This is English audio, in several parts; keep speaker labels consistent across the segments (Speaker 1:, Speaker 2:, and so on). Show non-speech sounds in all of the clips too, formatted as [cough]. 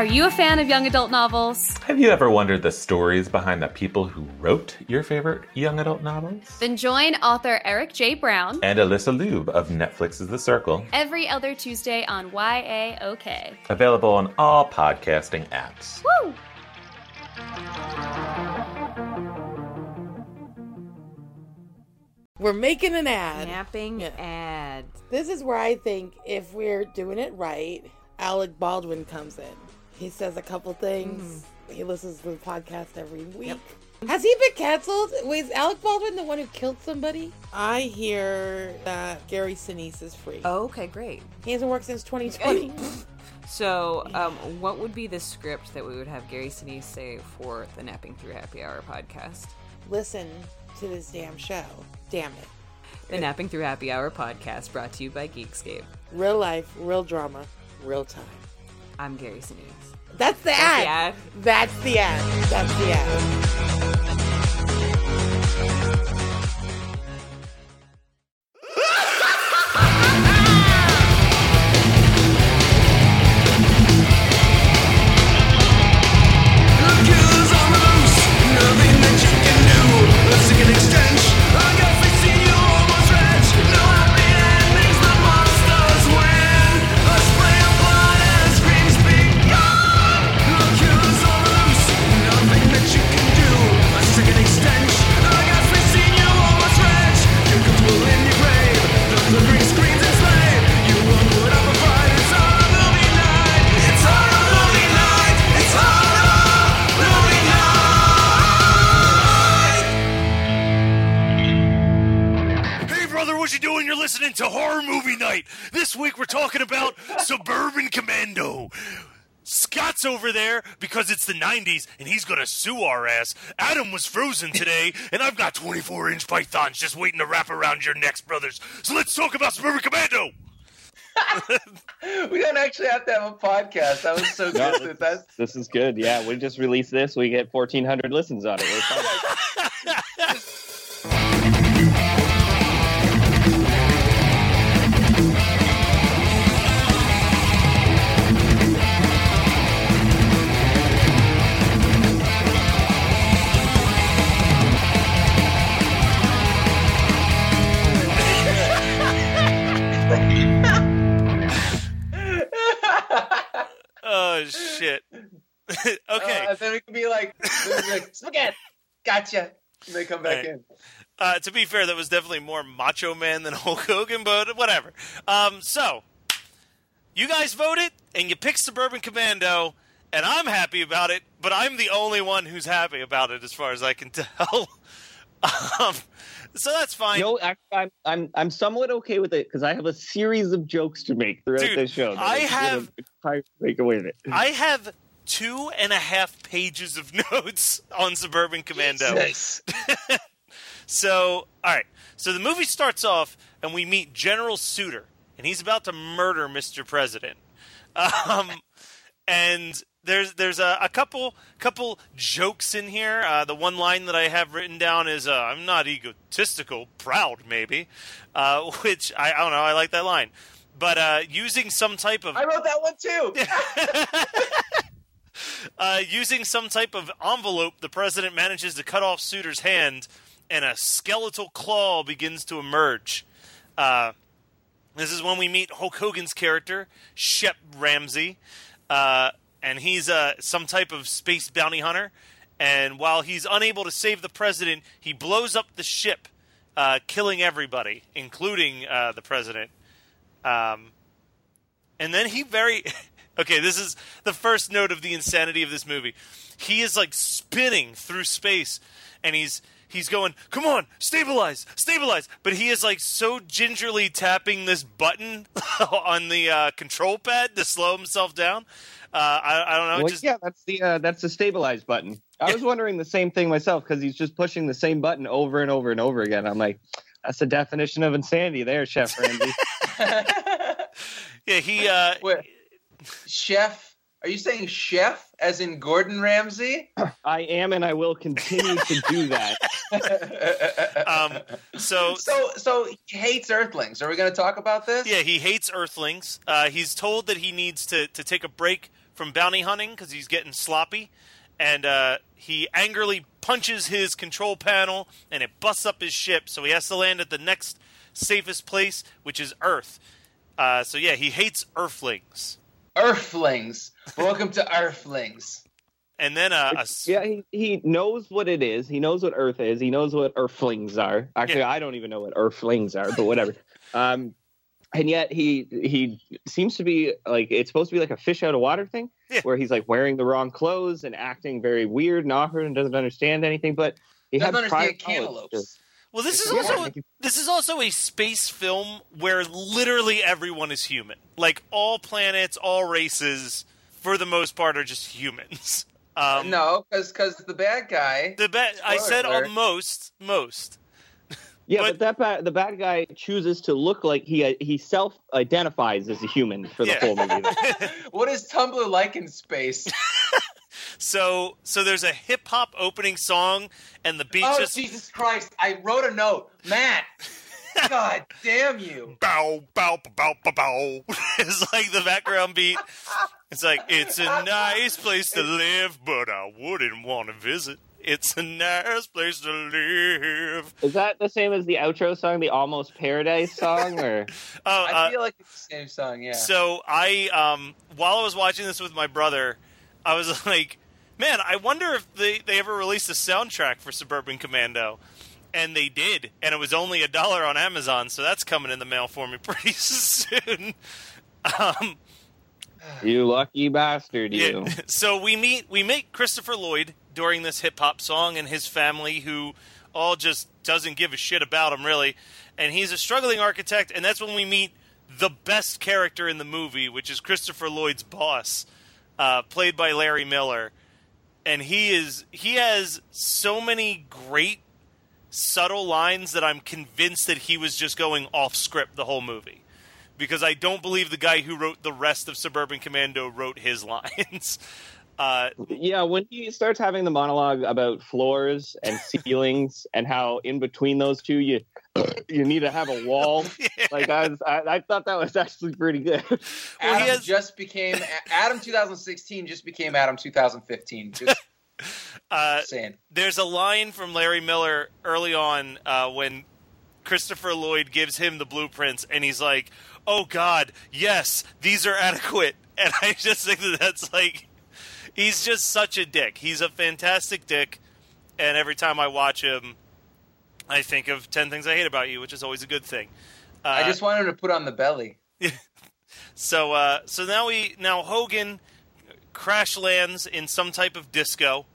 Speaker 1: Are you a fan of young adult novels?
Speaker 2: Have you ever wondered the stories behind the people who wrote your favorite young adult novels?
Speaker 1: Then join author Eric J. Brown
Speaker 2: And Alyssa Lube of Netflix's The Circle.
Speaker 1: every other Tuesday on YAOK.
Speaker 2: Available on all podcasting apps.
Speaker 1: Woo!
Speaker 3: We're making an ad.
Speaker 4: Napping
Speaker 3: Yeah.
Speaker 4: ad.
Speaker 3: This is where I think if we're doing it right, Alec Baldwin comes in. He says a couple things. He listens to the podcast every week. Has he been canceled? Was Alec Baldwin the one who killed somebody? I hear that Gary Sinise is free.
Speaker 4: Oh, okay, great.
Speaker 3: He hasn't worked since 2020. [laughs]
Speaker 4: So, um, what would be the script that we would have Gary Sinise say for the Napping Through Happy Hour podcast?
Speaker 3: Listen to this damn show. Damn it.
Speaker 4: The Napping Through Happy Hour podcast brought to you by Geekscape.
Speaker 3: Real life, real drama, real time.
Speaker 4: I'm Gary Sinise.
Speaker 3: That's the
Speaker 4: That's
Speaker 3: ad.
Speaker 4: the ad.
Speaker 3: That's the ad. That's the ad.
Speaker 5: Because it's the 90s and he's gonna sue our ass. Adam was frozen today and I've got 24 inch pythons just waiting to wrap around your necks, brothers. So let's talk about Suburban Commando. [laughs]
Speaker 6: We don't actually have to have a podcast. That was so
Speaker 7: No,
Speaker 6: good.
Speaker 7: this,
Speaker 6: that's
Speaker 7: this is good. Yeah, we just released this. We get 1,400 listens on it. [laughs]
Speaker 5: Oh, shit. [laughs] okay.
Speaker 6: Uh, then we could be like, we could be like spaghetti, gotcha. And they come back
Speaker 5: Right.
Speaker 6: in.
Speaker 5: Uh, to be fair, that was definitely more Macho Man than [laughs] Hulk Hogan, but whatever. Um, so, you guys voted, and you picked Suburban Commando, and I'm happy about it, but I'm the only one who's happy about it as far as I can [laughs] tell. um, so that's fine.
Speaker 7: No, actually, I'm, I'm I'm somewhat okay with it because I have a series of jokes to make throughout
Speaker 5: Dude,
Speaker 7: this show.
Speaker 5: I have-
Speaker 7: try to make away with it.
Speaker 5: I have two and a half pages of [laughs] notes on Suburban Commando.
Speaker 6: Nice. [laughs]
Speaker 5: So, all right. So the movie starts off, and we meet General Suitor, and he's about to murder Mr. President. [laughs] Um, and there's there's a, a couple couple jokes in here. Uh, the one line that I have written down is uh, "I'm not egotistical, proud, maybe," uh, [laughs] which I, I don't know. I like that line. But uh, using some type of
Speaker 6: I wrote that one too. [laughs] [laughs]
Speaker 5: uh, using some type of envelope, the president manages to cut off Suitor's hand, and a skeletal claw begins to emerge. Uh, this is when we meet Hulk Hogan's character, Shep Ramsey, uh, and he's uh, some type of space bounty hunter. And while he's unable to save the president, he blows up the ship, uh, killing everybody, including uh, the president. Um, and then he very [laughs] okay this is the first note of the insanity of this movie he is like spinning through space and he's he's going come on stabilize stabilize but he is like so gingerly tapping this button [laughs] on the uh, control pad to slow himself down uh, I, I don't know
Speaker 7: Well,
Speaker 5: just
Speaker 7: yeah, that's the uh, that's the stabilize button. I was wondering the same thing myself because he's just pushing the same button over and over and over again. I'm like, that's the definition of insanity, there, Chef Randy. [laughs]
Speaker 5: yeah he uh,
Speaker 6: chef? Are you saying chef as in Gordon Ramsay?
Speaker 7: I am, and I will continue to do that. [laughs]
Speaker 5: um, so
Speaker 6: so so he hates Earthlings. Are we going to talk about this?
Speaker 5: Yeah, he hates Earthlings. Uh, he's told that he needs to, to take a break from bounty hunting because he's getting sloppy, and uh, he angrily punches his control panel, and it busts up his ship. So he has to land at the next safest place, which is Earth. Uh, so yeah, he hates Earthlings.
Speaker 6: Earthlings. Welcome to Earthlings.
Speaker 5: And then uh, a s-
Speaker 7: Yeah, he, he knows what it is. He knows what Earth is. He knows what Earthlings are. Actually,
Speaker 5: Yeah.
Speaker 7: I don't even know what Earthlings are, but whatever. [laughs] um, and yet he he seems to be like it's supposed to be like a fish out of water thing,
Speaker 5: Yeah.
Speaker 7: where he's like wearing the wrong clothes and acting very weird and awkward and doesn't understand anything. But he
Speaker 6: Doesn't
Speaker 7: had
Speaker 6: understand
Speaker 7: knowledge
Speaker 6: cantaloupes.
Speaker 5: Well, this is
Speaker 7: Yeah.
Speaker 5: also this is also a space film where literally everyone is human. Like all planets, all races, for the most part, are just humans. [laughs] Um,
Speaker 6: no, because because the bad guy.
Speaker 5: The ba- I said
Speaker 6: Spoiler.
Speaker 5: most, most.
Speaker 7: Yeah,
Speaker 5: But-
Speaker 7: but, that bad, the bad guy chooses to look like he he self identifies as a human for the
Speaker 5: Yeah.
Speaker 7: whole movie. [laughs]
Speaker 6: What is Tumblr like in space? [laughs]
Speaker 5: So, so there's a hip hop opening song, and the beat
Speaker 6: oh
Speaker 5: just
Speaker 6: Jesus Christ! I wrote a note, Matt. [laughs] God damn you!
Speaker 5: bow, bow, bow, bow, bow. [laughs] it's like the background beat. It's like it's a nice place to live, but I wouldn't want to visit. It's a nice place to live.
Speaker 7: Is that the same as the outro song, the Almost Paradise song, or? [laughs]
Speaker 5: Oh,
Speaker 6: I
Speaker 5: uh,
Speaker 6: feel like it's the same song. Yeah.
Speaker 5: So I, um, while I was watching this with my brother, I was [laughs] like, "Man, I wonder if they they ever released a soundtrack for Suburban Commando." And they did, and it was only a dollar on Amazon, so that's coming in the mail for me [laughs] pretty soon. Um,
Speaker 7: You lucky bastard, you.
Speaker 5: yeah. [laughs] So we meet we meet Christopher Lloyd during this hip hop song and his family who all just doesn't give a shit about him really. And he's a struggling architect and that's when we meet the best character in the movie, which is Christopher Lloyd's boss, uh, played by Larry Miller. And he is he has so many great subtle lines that I'm convinced that he was just going off script the whole movie. Because I don't believe the guy who wrote the rest of Suburban Commando wrote his [laughs] lines. Uh,
Speaker 7: Yeah, when he starts having the monologue about floors and [laughs] ceilings and how in between those two you [clears throat] you need to have a wall. [laughs] Like I, was, I, I thought that was actually pretty good.
Speaker 5: well,
Speaker 6: Adam
Speaker 5: he has,
Speaker 6: just became Adam 2016 just became Adam 2015. Just [laughs]
Speaker 5: uh,
Speaker 6: saying.
Speaker 5: there's a line from Larry Miller early on uh, when Christopher Lloyd gives him the blueprints, and he's like, "Oh God, yes, these are adequate." [laughs] And I just think that that's like, he's just such a dick. He's a fantastic dick, and every time I watch him, I think of Ten Things I Hate About You, which is always a good thing. Uh,
Speaker 6: I just wanted to put on the belly. [laughs]
Speaker 5: So uh, so now we now Hogan crash lands in some type of disco,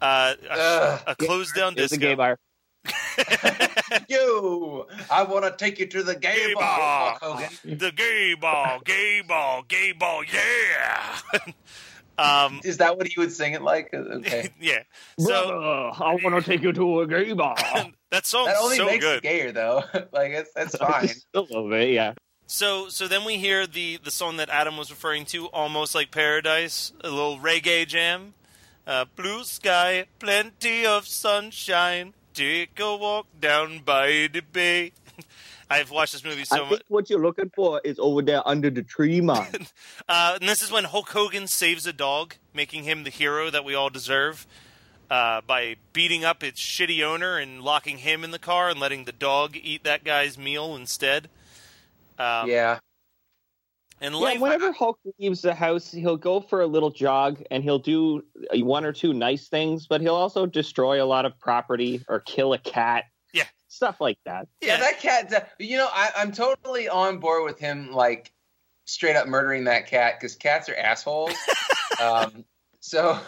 Speaker 5: uh, a, a closed down
Speaker 7: It's
Speaker 5: disco.
Speaker 7: a gay bar. [laughs]
Speaker 6: Yo, I want to take you to the gay,
Speaker 5: Gay
Speaker 6: bar,
Speaker 5: bar.
Speaker 6: Hogan.
Speaker 5: The gay ball, gay ball, gay ball, yeah. [laughs] um,
Speaker 6: Is that what he would sing it like? Okay. [laughs]
Speaker 5: yeah. So
Speaker 7: Brother, I want to take you to a gay bar. [laughs]
Speaker 5: that song
Speaker 6: That only
Speaker 5: so
Speaker 6: makes
Speaker 5: good.
Speaker 6: it gayer, though. [laughs] like, it's, that's fine.
Speaker 7: A little bit, yeah.
Speaker 5: So so then we hear the the song that Adam was referring to, almost like Paradise, a little reggae jam. Uh, blue sky, plenty of sunshine. Take a walk down by the bay. I've watched this movie so
Speaker 7: I
Speaker 5: much.
Speaker 7: think what you're looking for is over there under the tree, man. [laughs]
Speaker 5: Uh, and this is when Hulk Hogan saves a dog, making him the hero that we all deserve uh, by beating up its shitty owner and locking him in the car and letting the dog eat that guy's meal instead. Um,
Speaker 6: yeah.
Speaker 5: And
Speaker 7: Yeah,
Speaker 5: life,
Speaker 7: whenever Hulk leaves the house, he'll go for a little jog and he'll do uh, one or two nice things, but he'll also destroy a lot of property or kill a cat.
Speaker 5: Yeah.
Speaker 7: Stuff like that.
Speaker 6: Yeah,
Speaker 5: yeah,
Speaker 6: that cat. You know, I, I'm totally on board with him, like straight up murdering that cat because cats are assholes. [laughs] um, so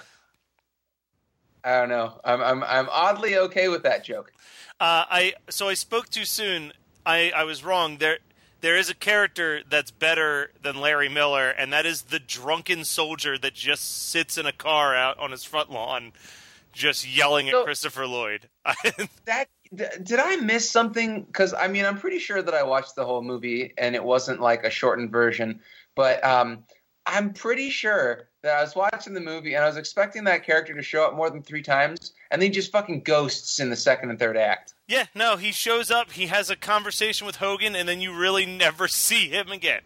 Speaker 6: I don't know. I'm I'm I'm oddly okay with that joke.
Speaker 5: Uh, I so I spoke too soon. I, I was wrong. There there is a character that's better than Larry Miller, and that is the drunken soldier that just sits in a car out on his front lawn, just yelling at Christopher Lloyd. [laughs]
Speaker 6: That d- did I miss something? Because I mean, I'm pretty sure that I watched the whole movie and it wasn't like a shortened version. But um, I'm pretty sure that I was watching the movie and I was expecting that character to show up more than three times, and then just fucking ghosts in the second and third act.
Speaker 5: yeah, no, he shows up, he has a conversation with Hogan, and then you really never [laughs] see him again.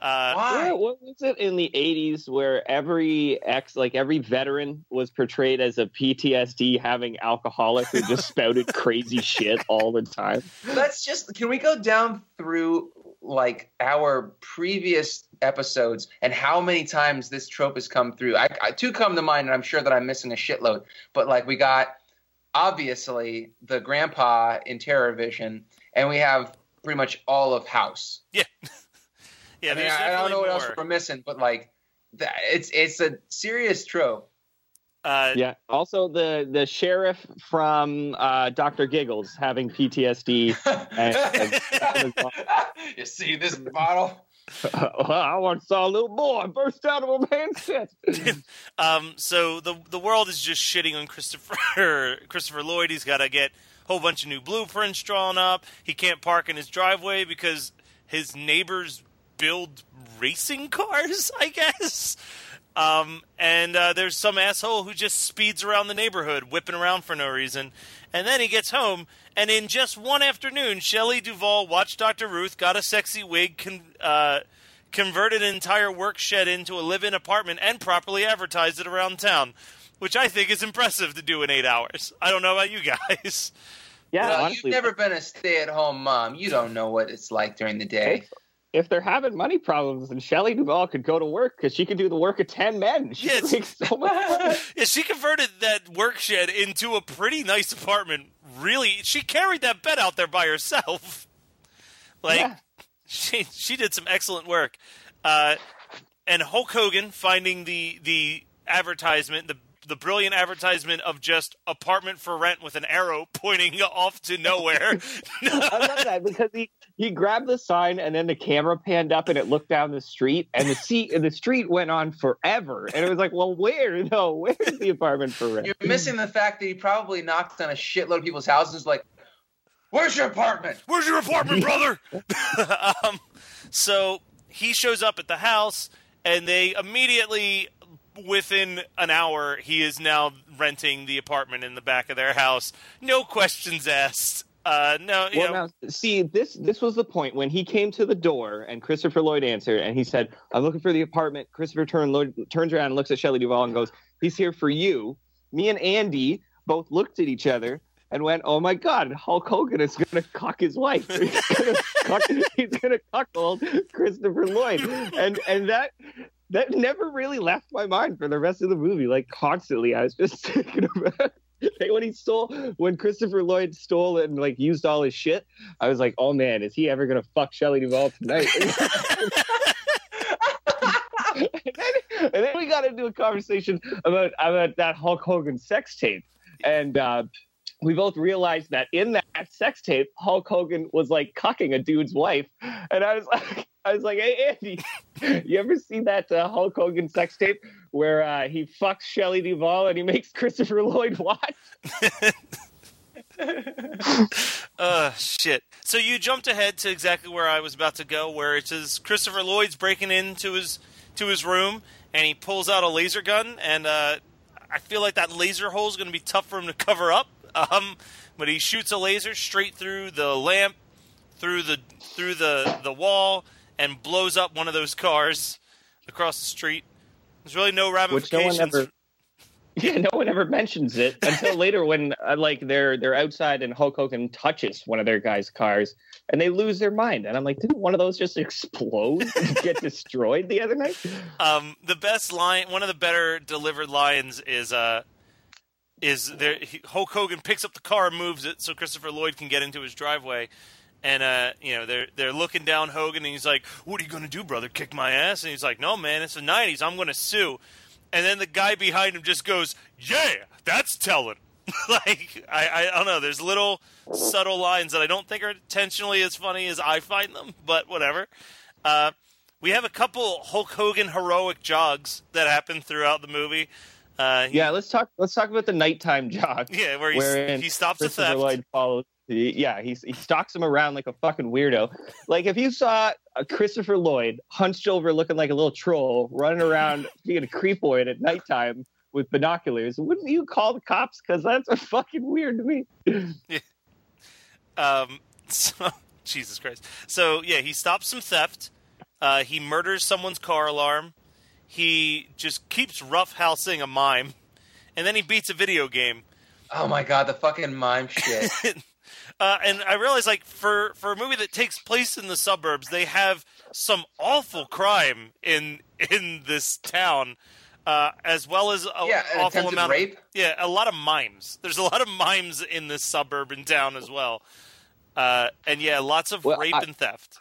Speaker 5: Uh,
Speaker 6: Why?
Speaker 7: Yeah, what was it in the '80s where every ex, like every veteran, was portrayed as a PTSD having alcoholic who just spouted [laughs] crazy shit all the time?
Speaker 6: Let's just can we go down through like our previous episodes and how many times this trope has come through? I, I two come to mind, and I'm sure that I'm missing a shitload. But like we got obviously the grandpa in Terror Vision, and we have pretty much all of House.
Speaker 5: yeah,
Speaker 6: I mean, I, I don't know what else we're missing, but like that, it's it's a serious trope.
Speaker 5: Uh,
Speaker 7: Yeah. Also, the the sheriff from uh, Doctor Giggles having PTSD. [laughs] And- [laughs]
Speaker 6: you see this bottle? [laughs]
Speaker 7: I once saw a little boy burst out of a man's chest.
Speaker 5: Um, so the the world is just shitting on Christopher Christopher Lloyd. He's got to get a whole bunch of new blueprints drawn up. He can't park in his driveway because his neighbors build racing cars. [laughs] I guess. Um, and uh, there's some asshole who just speeds around the neighborhood, whipping around for no reason. And then he gets home, and in just one afternoon, Shelley Duvall watched Dr. Ruth, got a sexy wig, con- uh, converted an entire work shed into a live-in apartment, and properly advertised it around town, which I think is impressive to do in eight hours. I don't know about you guys.
Speaker 7: Yeah,
Speaker 6: well,
Speaker 7: honestly,
Speaker 6: you've never been a stay-at-home mom. You don't know what it's like during the day.
Speaker 7: If, they're having money problems, then Shelley Duvall could go to work because she could do the work of ten men. [laughs] She
Speaker 5: Yeah,
Speaker 7: could
Speaker 5: it's-
Speaker 7: make so much [laughs] money.
Speaker 5: Yeah, she converted that work shed into a pretty nice apartment. Really, she carried that bed out there by herself. [laughs] Like
Speaker 7: Yeah.
Speaker 5: she she did some excellent work. Uh, and Hulk Hogan finding the the advertisement, the the brilliant advertisement of just apartment for rent with an arrow pointing off to nowhere.
Speaker 7: I love that because he he grabbed the sign and then the camera panned up and it looked down the street and the seat the street went on forever and it was like, well, where? No, [laughs] where's the apartment for rent?
Speaker 6: You're missing the fact that he probably knocked on a shitload of people's houses. Like, where's your apartment?
Speaker 5: Where's your apartment, [laughs] brother? [laughs] um, so he shows up at the house, and they immediately, within an hour, he is now renting the apartment in the back of their house. No questions asked. Uh, no,
Speaker 7: Well,
Speaker 5: know,
Speaker 7: now, see, this this was the point when he came to the door and Christopher Lloyd answered, and he said, "I'm looking for the apartment." Christopher turn, Lloyd, turns around and looks at Shelley Duvall and goes, "He's here for you." Me and Andy both looked at each other and went, "Oh my God, Hulk Hogan is going to cock his wife. [laughs] He's going to cock, he's going to cuckold Christopher Lloyd," and and that. That never really left my mind for the rest of the movie. Like constantly, I was just [laughs] thinking about [laughs] Hey, when he stole when Christopher Lloyd stole it and like used all his shit, I was like, oh man, is he ever gonna fuck Shelley Duvall tonight? and, [laughs] then, and then we got into a conversation about about that Hulk Hogan sex tape, and uh, we both realized that in that sex tape, Hulk Hogan was like cucking a dude's wife, and I was like. I was like, "Hey Andy, [laughs] you ever see that uh, Hulk Hogan sex tape where uh, he fucks Shelley Duvall and he makes Christopher Lloyd watch?" [laughs] [laughs]
Speaker 5: uh, shit. So you jumped ahead to exactly where I was about to go, where it says Christopher Lloyd's breaking into his to his room, and he pulls out a laser gun, and uh, I feel like that laser hole is going to be tough for him to cover up. Um, but he shoots a laser straight through the lamp, through the through the the wall, and blows up one of those cars across the street. There's really no
Speaker 7: Which no one
Speaker 5: ramifications.
Speaker 7: ever. [laughs] Yeah, no one ever mentions it until [laughs] later when uh, like they're they're outside and Hulk Hogan touches one of their guys' cars and they lose their mind. And I'm like, didn't one of those just explode and get destroyed the other night? [laughs]
Speaker 5: Um, the best line, one of the better delivered lines is uh, is there. He, Hulk Hogan picks up the car and moves it so Christopher Lloyd can get into his driveway, and uh, you know they're they're looking down Hogan and he's like, "What are you gonna do, brother? Kick my ass?" And he's like, "No, man, it's the '90s. I'm gonna sue." And then the guy behind him just goes, "Yeah, that's telling." [laughs] like I, I don't know. There's little subtle lines that I don't think are intentionally as funny as I find them, but whatever. Uh, we have a couple Hulk Hogan heroic jogs that happen throughout the movie. Uh, he-
Speaker 7: Yeah, let's talk. Let's talk about the nighttime jog. [laughs]
Speaker 5: yeah, where he, he stops a
Speaker 7: Christopher
Speaker 5: theft.
Speaker 7: Lloyd follows. Yeah, he's, he stalks him around like a fucking weirdo. Like if you saw a Christopher Lloyd hunched over, looking like a little troll, running around [laughs] being a creepoid at nighttime with binoculars, wouldn't you call the cops? Because that's a [laughs] fucking weird to me.
Speaker 5: Um, [laughs] so, Jesus Christ. So yeah, he stops some theft, Uh, he murders someone's car alarm. He just keeps roughhousing a mime, and then he beats a video game.
Speaker 6: Oh my god, the fucking mime shit.
Speaker 5: Uh, and I realize, like, for for a movie that takes place in the suburbs, they have some awful crime in in this town, uh, as well as a
Speaker 6: yeah, an
Speaker 5: awful amount
Speaker 6: rape.
Speaker 5: of yeah, a lot of mimes. There's a lot of mimes in this suburban town as well, uh, and yeah, lots of
Speaker 7: Well,
Speaker 5: rape
Speaker 7: I-
Speaker 5: and theft.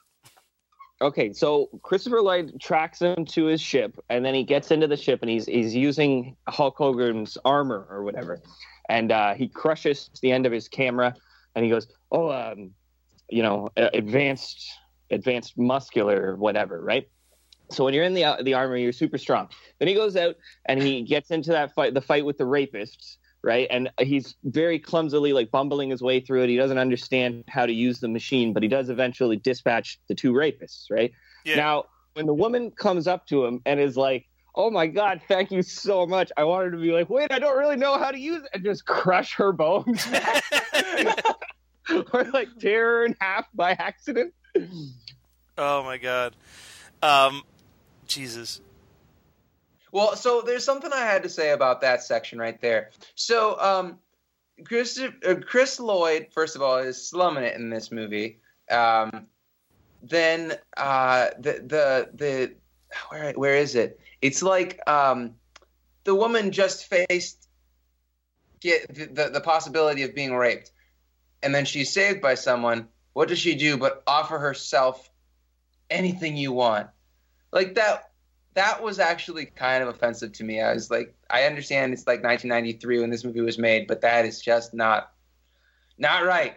Speaker 7: Okay, so Christopher Lloyd tracks him to his ship, and then he gets into the ship, and he's he's using Hulk Hogan's armor or whatever, and uh, he crushes the end of his camera, and he goes, "Oh, um, you know, uh, advanced advanced muscular whatever, right?" So when you're in the uh, the armor, you're super strong. Then he goes out and he gets into that fight, the fight with the rapists, right? And he's very clumsily like bumbling his way through it. He doesn't understand how to use the machine, but he does eventually dispatch the two rapists, right?
Speaker 5: Yeah.
Speaker 7: Now, when the woman comes up to him and is like, "Oh my God, thank you so much," I wanted to be like, "Wait, I don't really know how to use it," and just crush her bones, [laughs] [laughs] or like tear her in half by accident.
Speaker 5: Oh my god, um, Jesus.
Speaker 6: Well, so there's something I had to say about that section right there. So, um, Chris, uh, Chris Lloyd, first of all, is slumming it in this movie. Um, then uh, the the the where where is it? It's like um, the woman just faced get the, the possibility of being raped, and then she's saved by someone. What does she do but offer herself anything you want? Like that that was actually kind of offensive to me. I was like, I understand it's like 1993 when this movie was made, but that is just not not right.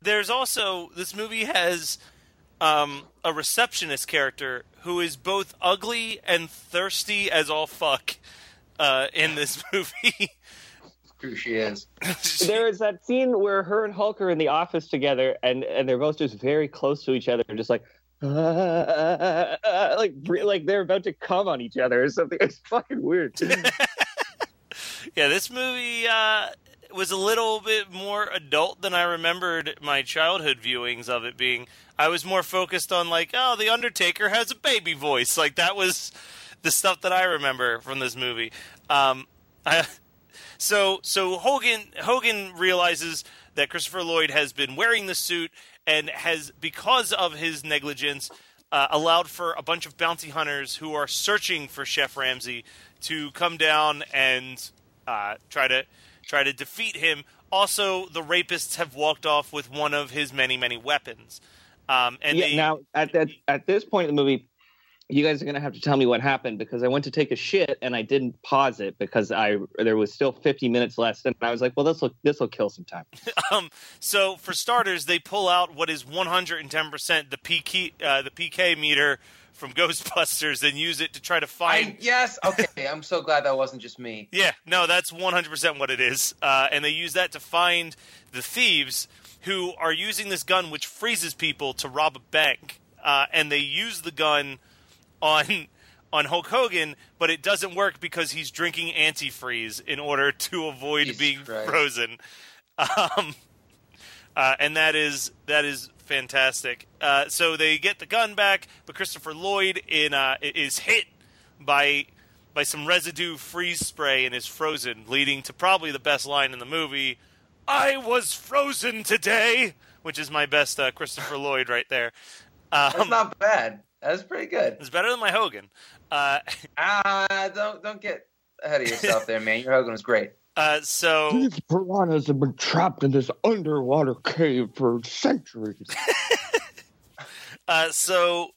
Speaker 5: There's also this movie has um, a receptionist character who is both ugly and thirsty as all fuck uh, in this [laughs] movie.
Speaker 6: Who she is. [laughs]
Speaker 7: there is that scene where her and Hulk are in the office together, and and they're both just very close to each other, just like. [laughs] like like they're about to come on each other or something. It's fucking weird.
Speaker 5: yeah, this movie uh, was a little bit more adult than I remembered my childhood viewings of it being. I was more focused on like, oh, the Undertaker has a baby voice. Like that was the stuff that I remember from this movie. Um, I, so so Hogan Hogan realizes that Christopher Lloyd has been wearing the suit and has because of his negligence uh, allowed for a bunch of bounty hunters who are searching for Chef Ramsay to come down and uh, try to try to defeat him. Also, the rapists have walked off with one of his many many weapons. Um, and
Speaker 7: yeah,
Speaker 5: they,
Speaker 7: now at that at this point in the movie, you guys are gonna have to tell me what happened because I went to take a shit and I didn't pause it because I there was still 50 minutes left and I was like, well, this will this will kill some time. [laughs]
Speaker 5: um, so for starters, they pull out what is 110 percent the PK uh, the PK meter from [laughs] Ghostbusters and use it to try to find.
Speaker 6: I, yes, [laughs] okay. I'm so glad that wasn't just me.
Speaker 5: Yeah, no, that's 100% what it is. Uh, and they use that to find the thieves who are using this gun which freezes people to rob a bank. Uh, and they use the gun on [laughs] on Hulk Hogan, but it doesn't work because he's drinking antifreeze in order to avoid
Speaker 6: Jesus
Speaker 5: being
Speaker 6: Christ.
Speaker 5: frozen. Um, uh, and that is that is fantastic. Uh, so they get the gun back, but Christopher Lloyd in uh, is hit by by some residue freeze spray and is frozen, leading to probably the best line in the movie. I was frozen today, which is my best uh, Christopher [laughs] Lloyd right there.
Speaker 6: That's
Speaker 5: Um,
Speaker 6: not bad. That's pretty good.
Speaker 5: it's better than my Hogan. Uh, [laughs]
Speaker 6: Ah, don't don't get ahead of yourself there, man. Your Hogan was great.
Speaker 5: Uh, so
Speaker 7: These piranhas have been trapped in this underwater cave for centuries. [laughs]
Speaker 5: uh, so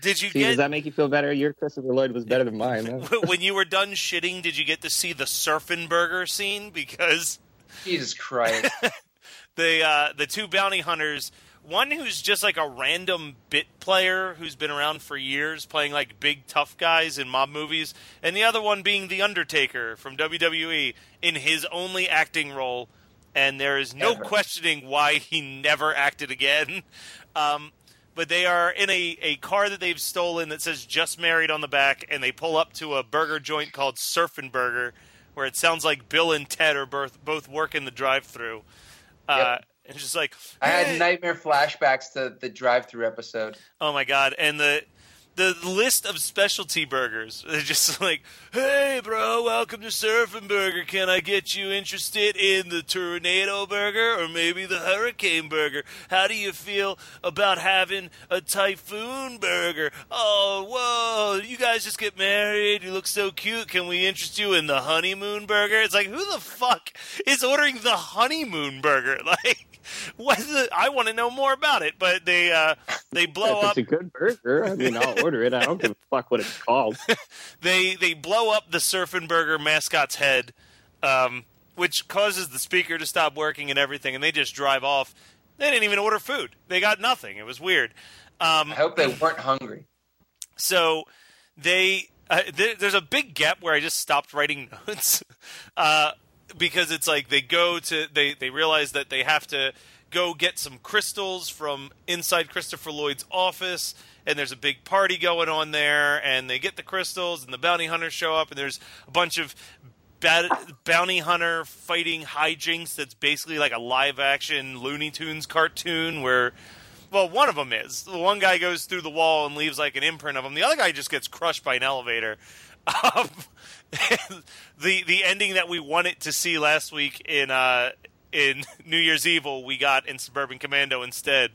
Speaker 5: did you
Speaker 7: See, does that make you feel better? Your Christopher Lloyd was better than mine. huh? [laughs]
Speaker 5: when you were done shitting? Did you get to see the surfing burger scene? Because
Speaker 6: Jesus Christ. [laughs]
Speaker 5: the uh, the two bounty hunters, one who's just like a random bit player who's been around for years, playing like big tough guys in mob movies, and the other one being the Undertaker from WWE in his only acting role, and there is no
Speaker 6: Ever.
Speaker 5: questioning why he never acted again. [laughs] Um, but they are in a, a car that they've stolen that says just married on the back and they pull up to a burger joint called Surfin' Burger where it sounds like Bill and Ted are both both working the drive through. Uh, and just like
Speaker 6: I had nightmare flashbacks to the drive-through episode.
Speaker 5: Oh my god! And the the list of specialty burgers. [laughs] They're just like, hey, bro, welcome to Surfing Burger. Can I get you interested in the Tornado Burger or maybe the Hurricane Burger? How do you feel about having a Typhoon Burger? Oh, whoa, you guys just get married. You look so cute. Can we interest you in the Honeymoon Burger? It's like, who the fuck is ordering the Honeymoon Burger? [laughs] Like, what? The, I want to know more about it. But they uh, they blow up.
Speaker 7: it's a good burger, I mean, I'll [laughs] order it. I don't give a [laughs] fuck what it's called.
Speaker 5: they they blow up the Surfing Burger mascot's head, um, which causes the speaker to stop working and everything, and they just drive off. They didn't even order food. They got nothing. It was weird. Um,
Speaker 6: I hope they weren't hungry.
Speaker 5: so they uh, there, there's a big gap where I just stopped writing [laughs] notes uh, because it's like they go to they they realize that they have to go get some crystals from inside Christopher Lloyd's office and there's a big party going on there and they get the crystals and the bounty hunters show up and there's a bunch of bounty hunter fighting hijinks that's basically like a live action Looney Tunes cartoon where well, one of them is. The one guy goes through the wall and leaves like an imprint of him. The other guy just gets crushed by an elevator. Um, [laughs] the the ending that we wanted to see last week in uh, in [laughs] New Year's Evil, we got in Suburban Commando instead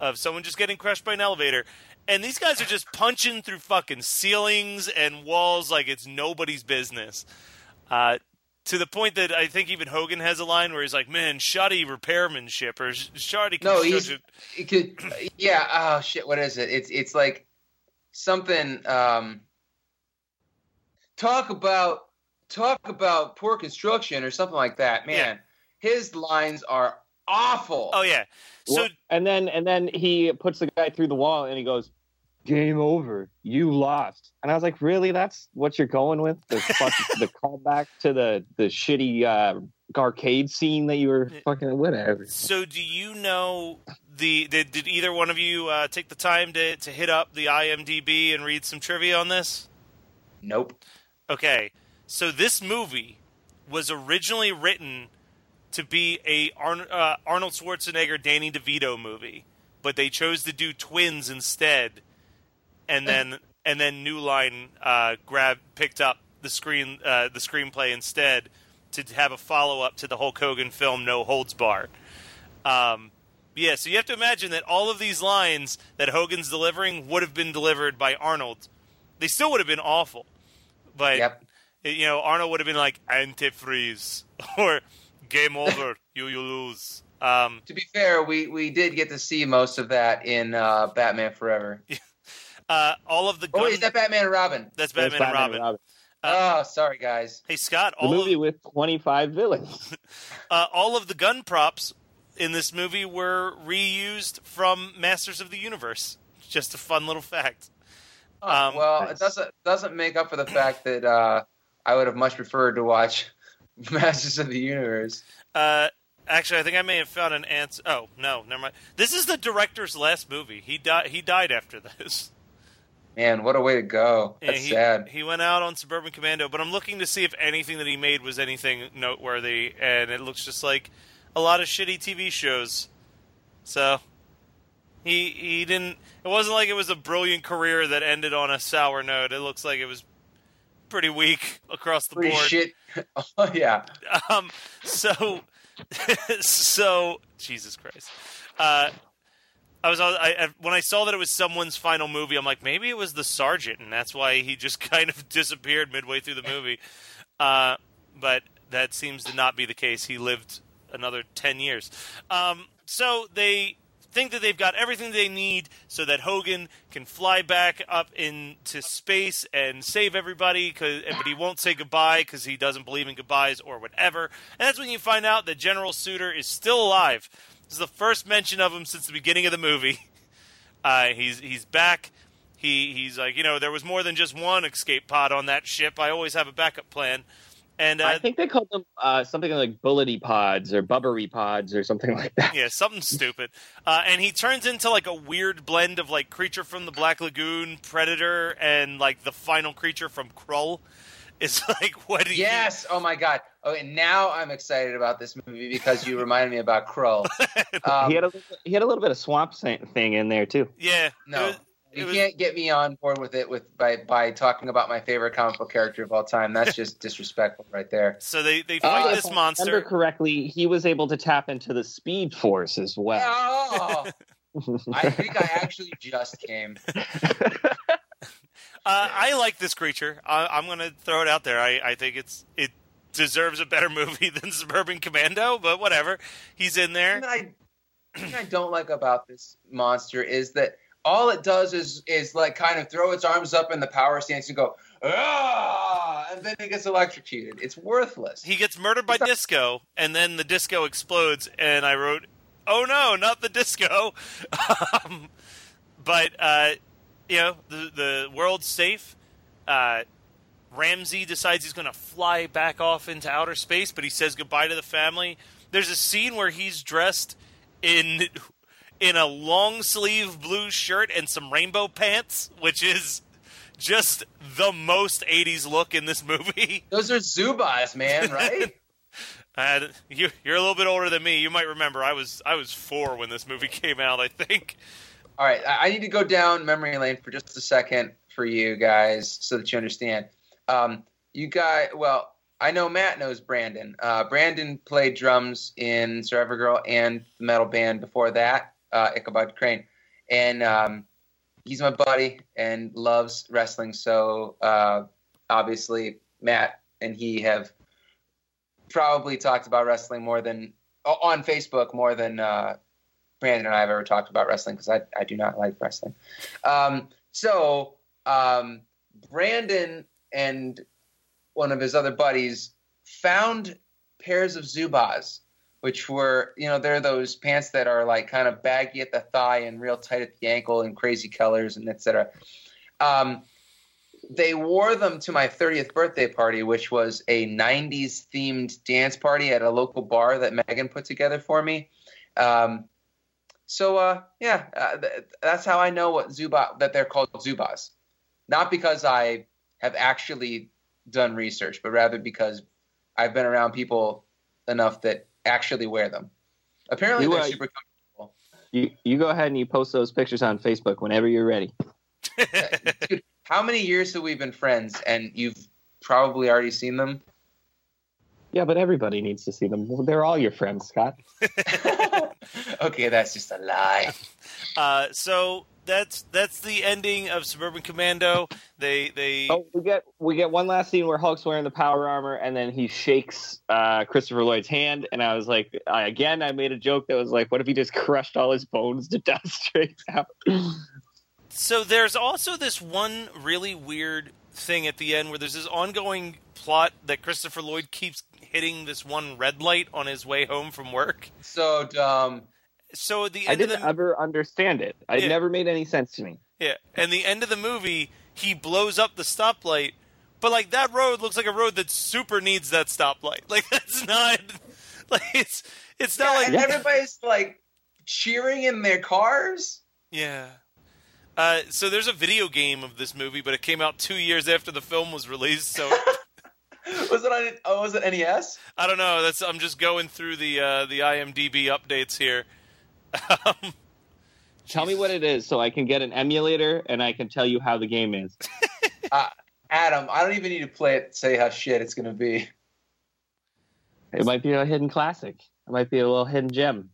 Speaker 5: of someone just getting crushed by an elevator. And these guys are just punching through fucking ceilings and walls like it's nobody's business. Uh, to the point that I think even Hogan has a line where he's like, "Man, shoddy repairmanship or sh- shoddy
Speaker 6: No, he's could, yeah. Oh shit, what is it? It's it's like something. Um, talk about talk about poor construction or something like that. Man, his lines are awful.
Speaker 5: Oh yeah. So
Speaker 7: Well, and then and then he puts the guy through the wall and he goes, "Game over. You lost." And I was like, "Really? That's what you're going with? The [laughs] fucking, the callback to the the shitty uh, arcade scene that you were fucking whatever."
Speaker 5: so do you know the did, did either one of you uh, take the time to to hit up the IMDb and read some trivia on this?
Speaker 6: Nope.
Speaker 5: Okay. So this movie was originally written to be a Arn- uh, Arnold Schwarzenegger Danny DeVito movie, but they chose to do twins instead, and then and then New Line uh, grabbed picked up the screen uh, the screenplay instead to have a follow up to the Hulk Hogan film No Holds Barred. Um, yeah, so you have to imagine that all of these lines that Hogan's delivering would have been delivered by Arnold. They still would have been awful, but
Speaker 6: Yep.
Speaker 5: you know, Arnold would have been like antifreeze [laughs] or game over, you you lose. Um,
Speaker 6: To be fair, we we did get to see most of that in uh, Batman Forever. [laughs]
Speaker 5: uh, all of the
Speaker 6: Oh, wait, is that Batman and Robin?
Speaker 5: that's
Speaker 7: That's
Speaker 5: Batman, and Robin.
Speaker 6: oh, sorry guys.
Speaker 5: Hey Scott,
Speaker 7: The movie
Speaker 5: of,
Speaker 7: with 25 villains. [laughs]
Speaker 5: uh, all of the gun props in this movie were reused from Masters of the Universe. Just a fun little fact.
Speaker 6: Oh,
Speaker 5: Um,
Speaker 6: well,
Speaker 7: nice.
Speaker 6: it doesn't doesn't make up for the fact that uh, I would have much preferred to watch [laughs] Masters of the Universe.
Speaker 5: Uh, actually, I think I may have found an answer. Oh no, never mind. This is the director's last movie. He died. He died after this.
Speaker 6: Man, what a way to go! That's
Speaker 5: he,
Speaker 6: sad.
Speaker 5: He went out on Suburban Commando, but I'm looking to see if anything that he made was anything noteworthy, and it looks just like a lot of shitty TV shows. So he he didn't. It wasn't like it was a brilliant career that ended on a sour note. It looks like it was pretty weak across the
Speaker 6: Free
Speaker 5: board.
Speaker 6: shit. [laughs] oh yeah.
Speaker 5: Um, so, [laughs] so Jesus Christ. Uh, I was I, I, when I saw that it was someone's final movie. I'm like, maybe it was the sergeant, and that's why he just [laughs] kind of disappeared midway through the movie. Uh, but that seems to not be the case. He lived another ten years. Um, so they think that they've got everything they need so that Hogan can fly back up into space and save everybody. 'cause- but he won't say goodbye because he doesn't believe in goodbyes or whatever. And that's when you find out that General Suitor is still alive. This is the first mention of him since the beginning of the movie. [laughs] Uh, he's he's back. He he's like you know there was more than just one escape pod on that ship. I always have a backup plan. And uh,
Speaker 7: I think they called them uh, something like bullety pods or bubbery pods or something [laughs] like that.
Speaker 5: Yeah, something stupid. Uh, and he turns into like a weird blend of like creature from the Black Lagoon, Predator, and like the final creature from Krull. It's [laughs] like, what do you?
Speaker 6: Yes. Oh my god. Oh, and now I'm excited about this movie because you reminded me about Crow. [laughs] Um,
Speaker 7: he had a he had a little bit of swamp thing in there too.
Speaker 5: Yeah.
Speaker 6: no,
Speaker 5: it was- it
Speaker 6: you
Speaker 5: was-
Speaker 6: can't get me on board with it with by by talking about my favorite comic book character of all time. That's [laughs] just disrespectful right there.
Speaker 5: So they they fight
Speaker 7: Uh,
Speaker 5: this
Speaker 7: if I
Speaker 5: monster.
Speaker 7: Remember correctly, he was able to tap into the Speed Force as well.
Speaker 6: Oh, [laughs] I think I actually just came. [laughs]
Speaker 5: Uh, I like this creature. I, I'm going to throw it out there. I, I think it's it deserves a better movie than Suburban Commando, but whatever. He's in there.
Speaker 6: thing that I, thing I don't like about this monster is that all it does is is like kind of throw its arms up in the power stance and go ah, and then it gets electrocuted. It's worthless.
Speaker 5: He gets murdered by disco, and then the disco explodes. And I wrote, "Oh no, not the disco!" [laughs] um, but uh, you know, the the world's safe. Uh, Ramsey decides he's going to fly back off into outer space, but he says goodbye to the family. There's a scene where he's dressed in in a long sleeve blue shirt and some rainbow pants, which is just the most 80s look in this movie. [laughs]
Speaker 6: Those are Zubaz, man, right? [laughs]
Speaker 5: Uh, you, you're a little bit older than me. You might remember I was I was four when this movie came out. I think.
Speaker 6: all right, I need to go down memory lane for just a second for you guys so that you understand. Um, you guys, well, I know Matt knows Brandon. Uh, Brandon played drums in Survivor Girl and the metal band before that, uh, Ichabod Crane, and um, he's my buddy and loves wrestling. So uh, obviously, Matt and he have probably talked about wrestling more than on Facebook more than uh, Brandon and I have ever talked about wrestling because I, I do not like wrestling. Um, so um, Brandon and one of his other buddies found pairs of Zubaz, which were, you know, they're those pants that are like kind of baggy at the thigh and real tight at the ankle and crazy colors and etc. Um, they wore them to my 30th birthday party, which was a 90s themed dance party at a local bar that Megan put together for me. Um, so uh, yeah, uh, th- that's how I know what Zuba that they're called Zubaz. Not because I have actually done research, but rather because I've been around people enough that actually wear them. Apparently,
Speaker 7: You,
Speaker 6: they're
Speaker 7: uh,
Speaker 6: super comfortable.
Speaker 7: You you go ahead and you post those pictures on Facebook whenever you're ready. [laughs]
Speaker 6: Dude, how many years have we been friends, and you've probably already seen them?
Speaker 7: Yeah, but everybody needs to see them. They're all your friends, Scott. [laughs] [laughs]
Speaker 6: okay, that's just a lie.
Speaker 5: Uh, so that's that's the ending of Suburban Commando. They they
Speaker 7: Oh, we get we get one last scene where Hulk's wearing the power armor, and then he shakes uh, Christopher Lloyd's hand, and I was like, I, again, I made a joke that was like, what if he just crushed all his bones to [laughs] dust straight out?
Speaker 5: So there's also this one really weird thing at the end where there's this ongoing plot that Christopher Lloyd keeps hitting this one red light on his way home from work.
Speaker 6: So dumb.
Speaker 5: So at the
Speaker 7: I
Speaker 5: end of
Speaker 7: didn't
Speaker 5: the
Speaker 7: ever understand it. It
Speaker 5: Yeah.
Speaker 7: never made any sense to me.
Speaker 5: yeah, and the end of the movie, he blows up the stoplight, but like that road looks like a road that super needs that stoplight. [laughs] Like that's not [laughs] like it's it's not
Speaker 6: Yeah,
Speaker 5: like
Speaker 6: and everybody's like cheering in their cars.
Speaker 5: Yeah. Uh, so there's a video game of this movie, but it came out two years after the film was released. So [laughs]
Speaker 6: Was it on? Oh, was it NES?
Speaker 5: I don't know. That's I'm just going through the uh, the IMDb updates here. Um, [laughs]
Speaker 7: Tell me what it is so I can get an emulator and I can tell you how the game is. [laughs]
Speaker 6: Adam, I don't even need to play it. to Say how shit it's gonna be.
Speaker 7: It might be a hidden classic. It might be a little hidden gem.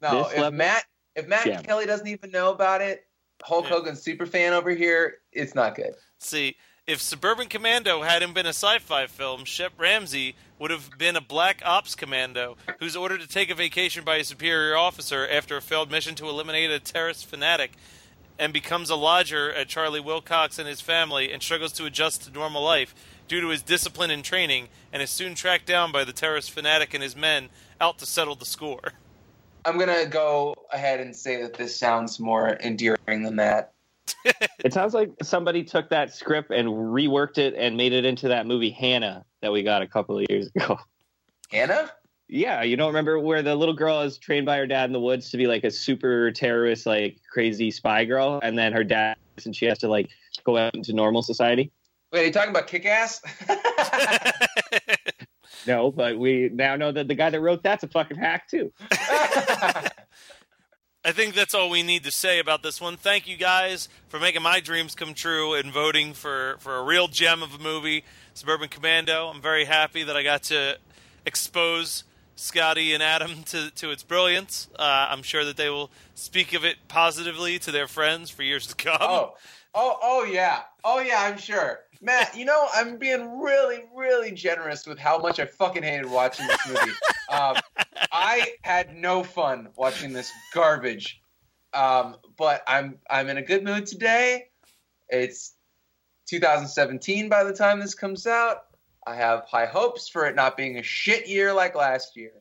Speaker 6: No,
Speaker 7: This
Speaker 6: if
Speaker 7: level?
Speaker 6: Matt if Matt
Speaker 7: Yeah.
Speaker 6: Kelly doesn't even know about it, Hulk
Speaker 5: Yeah.
Speaker 6: Hogan's super fan over here. It's not good.
Speaker 5: see, if Suburban Commando hadn't been a sci-fi film, Shep Ramsey would have been a black ops commando who's ordered to take a vacation by a superior officer after a failed mission to eliminate a terrorist fanatic. and becomes a lodger at Charlie Wilcox and his family and struggles to adjust to normal life due to his discipline and training and is soon tracked down by the terrorist fanatic and his men out to settle the score.
Speaker 6: I'm gonna go ahead and say that this sounds more endearing than that. [laughs]
Speaker 7: It sounds like somebody took that script and reworked it and made it into that movie Hanna that we got a couple of years ago.
Speaker 6: Hanna?
Speaker 7: Yeah, you don't remember where the little girl is trained by her dad in the woods to be like a super terrorist, like crazy spy girl, and then her dad and she has to like go out into normal society.
Speaker 6: Wait, are you talking about Kick Ass? [laughs]
Speaker 7: No, but we now know that the guy that wrote that's a fucking hack too. [laughs]
Speaker 5: I think that's all we need to say about this one. Thank you guys for making my dreams come true and voting for, for a real gem of a movie, Suburban Commando. I'm very happy that I got to expose Scotty and Adam to, to its brilliance. Uh, I'm sure that they will speak of it positively to their friends for years to come.
Speaker 6: oh, oh, oh yeah, oh yeah, I'm sure. Matt, you know I'm being really, really generous with how much I fucking hated watching this movie. Um, I had no fun watching this garbage, um, but I'm I'm in a good mood today. It's 2017 by the time this comes out. I have high hopes for it not being a shit year like last year.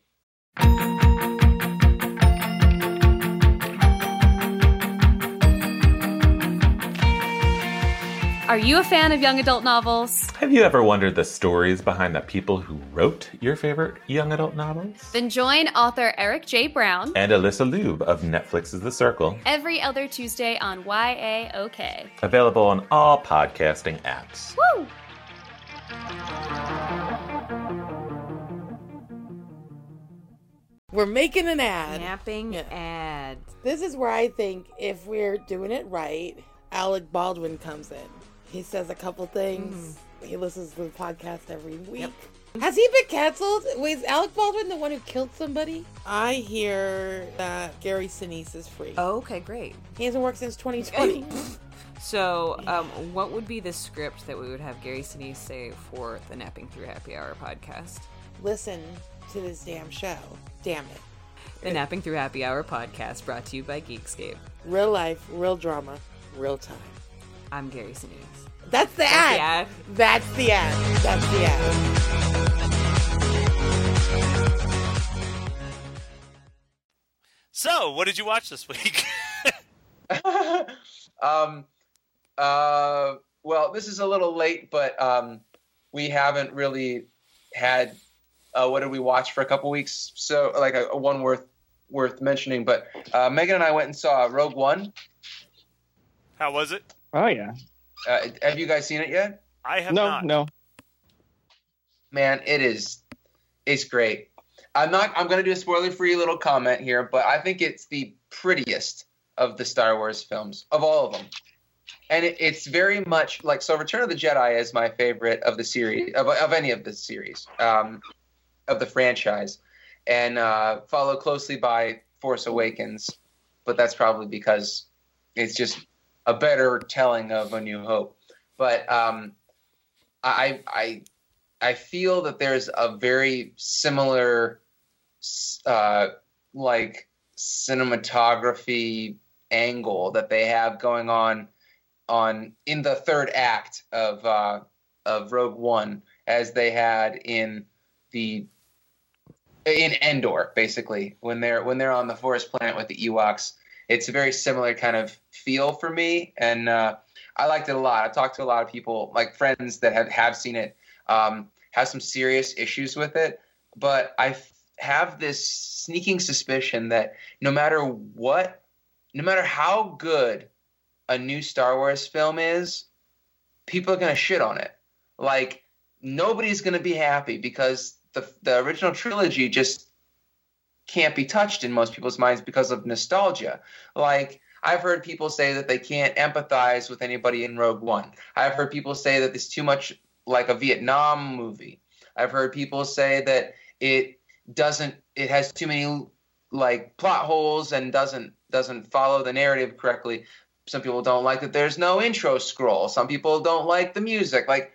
Speaker 1: Are you a fan of young adult novels?
Speaker 2: Have you ever wondered the stories behind the people who wrote your favorite young adult novels?
Speaker 1: Then join author Eric J. Brown
Speaker 2: And Alyssa Lube of Netflix's The Circle,
Speaker 1: every other Tuesday on YAOK.
Speaker 2: available on all podcasting apps.
Speaker 1: Woo!
Speaker 3: We're making an ad.
Speaker 4: Napping
Speaker 3: Yeah.
Speaker 4: ad.
Speaker 3: This is where I think if we're doing it right, Alec Baldwin comes in. He says a couple things. He listens to the podcast every week. Has he been canceled? Was Alec Baldwin the one who killed somebody? I hear that Gary Sinise is free.
Speaker 4: Oh, okay, great.
Speaker 3: He hasn't worked since 2020. [laughs]
Speaker 4: So, um, what would be the script that we would have Gary Sinise say for the Napping Through Happy Hour podcast?
Speaker 3: Listen to this damn show. Damn it.
Speaker 4: The Napping Through Happy Hour podcast brought to you by Geekscape.
Speaker 3: Real life, real drama, real time.
Speaker 4: I'm Gary Sinise.
Speaker 3: That's the
Speaker 4: the
Speaker 3: ad.
Speaker 4: ad.
Speaker 3: That's the ad. That's the ad.
Speaker 5: So, what did you watch this week? [laughs]
Speaker 6: um, uh, well, this is a little late, but um, we haven't really had. Uh, what did we watch for a couple weeks? So, like a, a one worth worth mentioning. But uh, Megan and I went and saw Rogue One.
Speaker 5: How was it?
Speaker 7: Oh yeah.
Speaker 6: Uh, have you guys seen it yet?
Speaker 5: I have
Speaker 7: no,
Speaker 5: not.
Speaker 7: no.
Speaker 6: Man, it is. It's great. I'm not. I'm going to do a spoiler-free little comment here, but I think it's the prettiest of the Star Wars films of all of them, and it, it's very much like so. Return of the Jedi is my favorite of the series of, of any of the series um, of the franchise, and uh, followed closely by Force Awakens, but that's probably because it's just a better telling of A New Hope. But um, I I I feel that there's a very similar, uh, like cinematography angle that they have going on on in the third act of uh, of Rogue One as they had in the in Endor, basically when they're when they're on the forest planet with the Ewoks. It's a very similar kind of feel for me, and uh, I liked it a lot. I talked to a lot of people, like friends that have have seen it um, has some serious issues with it. But I f- have this sneaking suspicion that no matter what, no matter how good a new Star Wars film is, people are going to shit on it. Like, nobody's going to be happy because the, the original trilogy just can't be touched in most people's minds because of nostalgia. Like, I've heard people say that they can't empathize with anybody in Rogue One. I've heard people say that it's too much like a Vietnam movie. I've heard people say that it doesn't it has too many like plot holes and doesn't doesn't follow the narrative correctly. Some people don't like that there's no intro scroll. Some people don't like the music. Like,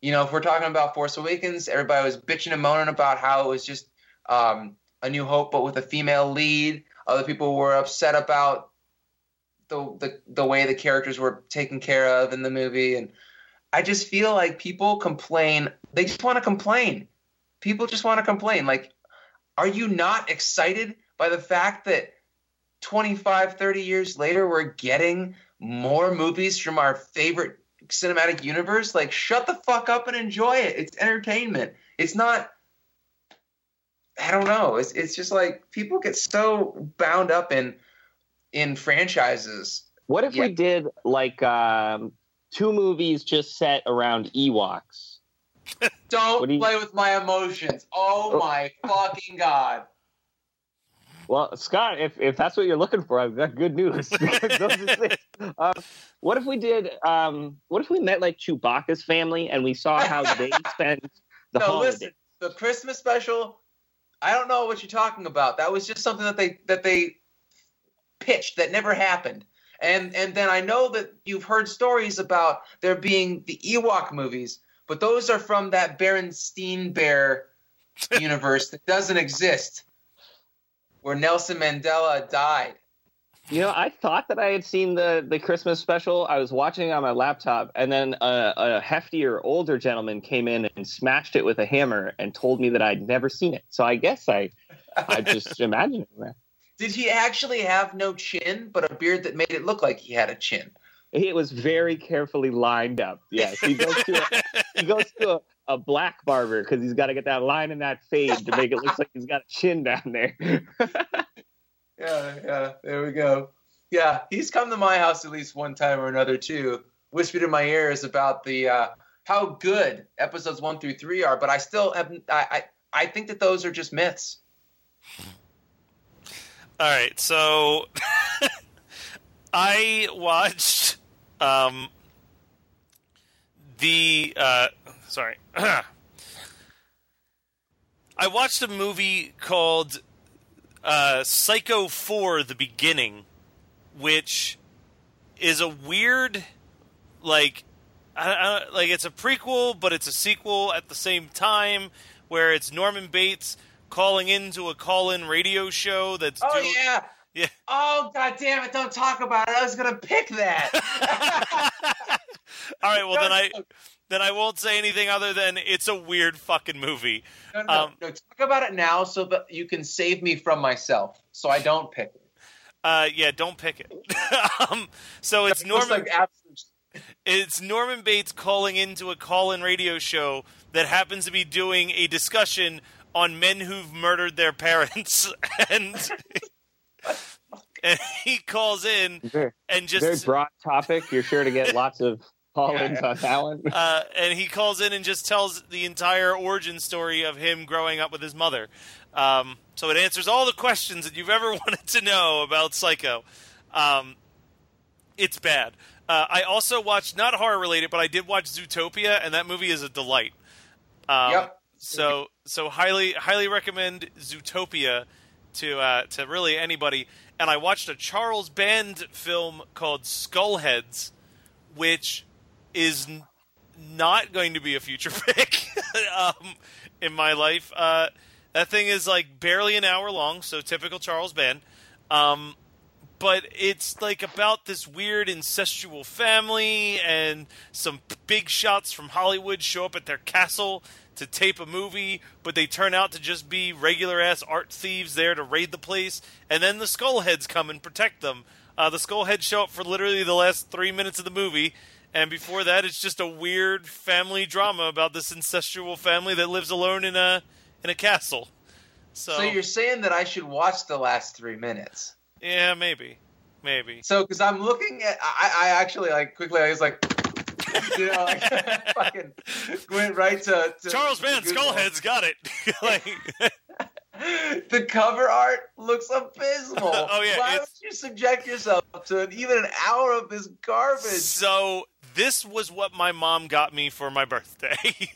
Speaker 6: you know, if we're talking about Force Awakens, everybody was bitching and moaning about how it was just um, a New Hope but with a female lead. Other people were upset about the, the the way the characters were taken care of in the movie and I just feel like people complain. They just want to complain. People just want to complain. Like, are you not excited by the fact that 25, 30 years later, we're getting more movies from our favorite cinematic universe? Like, shut the fuck up and enjoy it. It's entertainment. It's not. I don't know. It's it's just like people get so bound up in in franchises.
Speaker 7: What if
Speaker 6: Yeah.
Speaker 7: we did like um, two movies just set around Ewoks. [laughs]
Speaker 6: Don't
Speaker 7: do you-
Speaker 6: play with my emotions. Oh,
Speaker 7: Oh.
Speaker 6: my fucking god.
Speaker 7: Well, Scott, if, if that's what you're looking for, I've got good news. [laughs] Because those are things- uh, what if we did? Um, what if we met like Chewbacca's family and we saw how they [laughs] spend the
Speaker 6: no,
Speaker 7: holiday?
Speaker 6: listen. The Christmas special. I don't know what you're talking about. That was just something that they that they pitched that never happened. And and then I know that you've heard stories about there being the Ewok movies, but those are from that Berenstein Bear [laughs] universe that doesn't exist, where Nelson Mandela died.
Speaker 7: You know, I thought that I had seen the the Christmas special. I was watching it on my laptop, and then a, a heftier, older gentleman came in and smashed it with a hammer and told me that I'd never seen it. So I guess I, I just [laughs] imagined that.
Speaker 6: Did he actually have no chin, but a beard that made it look like he had a chin?
Speaker 7: It was very carefully lined up. Yes, he goes to a, he goes to a, a black barber because he's got to get that line and that fade to make it look like he's got a chin down there. [laughs]
Speaker 6: Yeah, yeah, there we go. Yeah, he's come to my house at least one time or another too. Whispered in my ears about the uh, how good episodes one through three are, but I still have I I, I think that those are just myths.
Speaker 5: All right, so [laughs] I watched um, the uh, sorry. [clears throat] I watched a movie called uh, Psycho 4: The Beginning, which is a weird, like, I, I, like it's a prequel, but it's a sequel at the same time, where it's Norman Bates calling into a call-in radio show that's
Speaker 6: Oh
Speaker 5: doing-
Speaker 6: yeah. [laughs]
Speaker 5: Yeah.
Speaker 6: Oh god damn it! Don't talk about it. I was gonna pick that. [laughs]
Speaker 5: All right, well then [laughs] I then I won't say anything other than it's a weird fucking movie.
Speaker 6: no, no,
Speaker 5: Um,
Speaker 6: no, talk about it now so that you can save me from myself, so I don't pick it.
Speaker 5: Uh, yeah, don't pick it. [laughs] um, so it's Norman.
Speaker 6: like absolute
Speaker 5: It's Norman Bates calling into a call-in radio show that happens to be doing a discussion on men who've murdered their parents, [laughs] and [laughs] and he calls in
Speaker 7: very,
Speaker 5: and just
Speaker 7: very
Speaker 5: just
Speaker 7: broad topic. You're sure to get lots of call-ins on that one. [laughs]
Speaker 5: uh, and he calls in and just tells the entire origin story of him growing up with his mother. Um, so it answers all the questions that you've ever [laughs] wanted to know about Psycho. Um, it's bad. Uh, I also watched not horror related, but I did watch Zootopia, and that movie is a delight. Um,
Speaker 6: Yep.
Speaker 5: So so highly highly recommend Zootopia to uh, to really anybody. And I watched a Charles Band film called Skullheads, which is not going to be a future [laughs] pick um, in my life. Uh, that thing is like barely an hour long, so typical Charles Band. Um, but it's like about this weird incestual family, and some big shots from Hollywood show up at their castle to tape a movie, but they turn out to just be regular ass art thieves there to raid the place, and then the Skullheads come and protect them. Uh, the Skullheads show up for literally the last three minutes of the movie, and before that, it's just a weird family drama about this incestual family that lives alone in a in a castle. So,
Speaker 6: So you're saying that I should watch the last three minutes?
Speaker 5: yeah, maybe, maybe.
Speaker 6: So, because I'm looking at, I, I actually like quickly, I was like, you know, like [laughs] fucking went right to, to
Speaker 5: Charles Band. Skullheads, got it. [laughs] like, [laughs]
Speaker 6: The cover art looks abysmal. [laughs]
Speaker 5: Oh, yeah,
Speaker 6: Why would you subject yourself to an, even an hour of this garbage?
Speaker 5: so this was what my mom got me for my birthday. [laughs]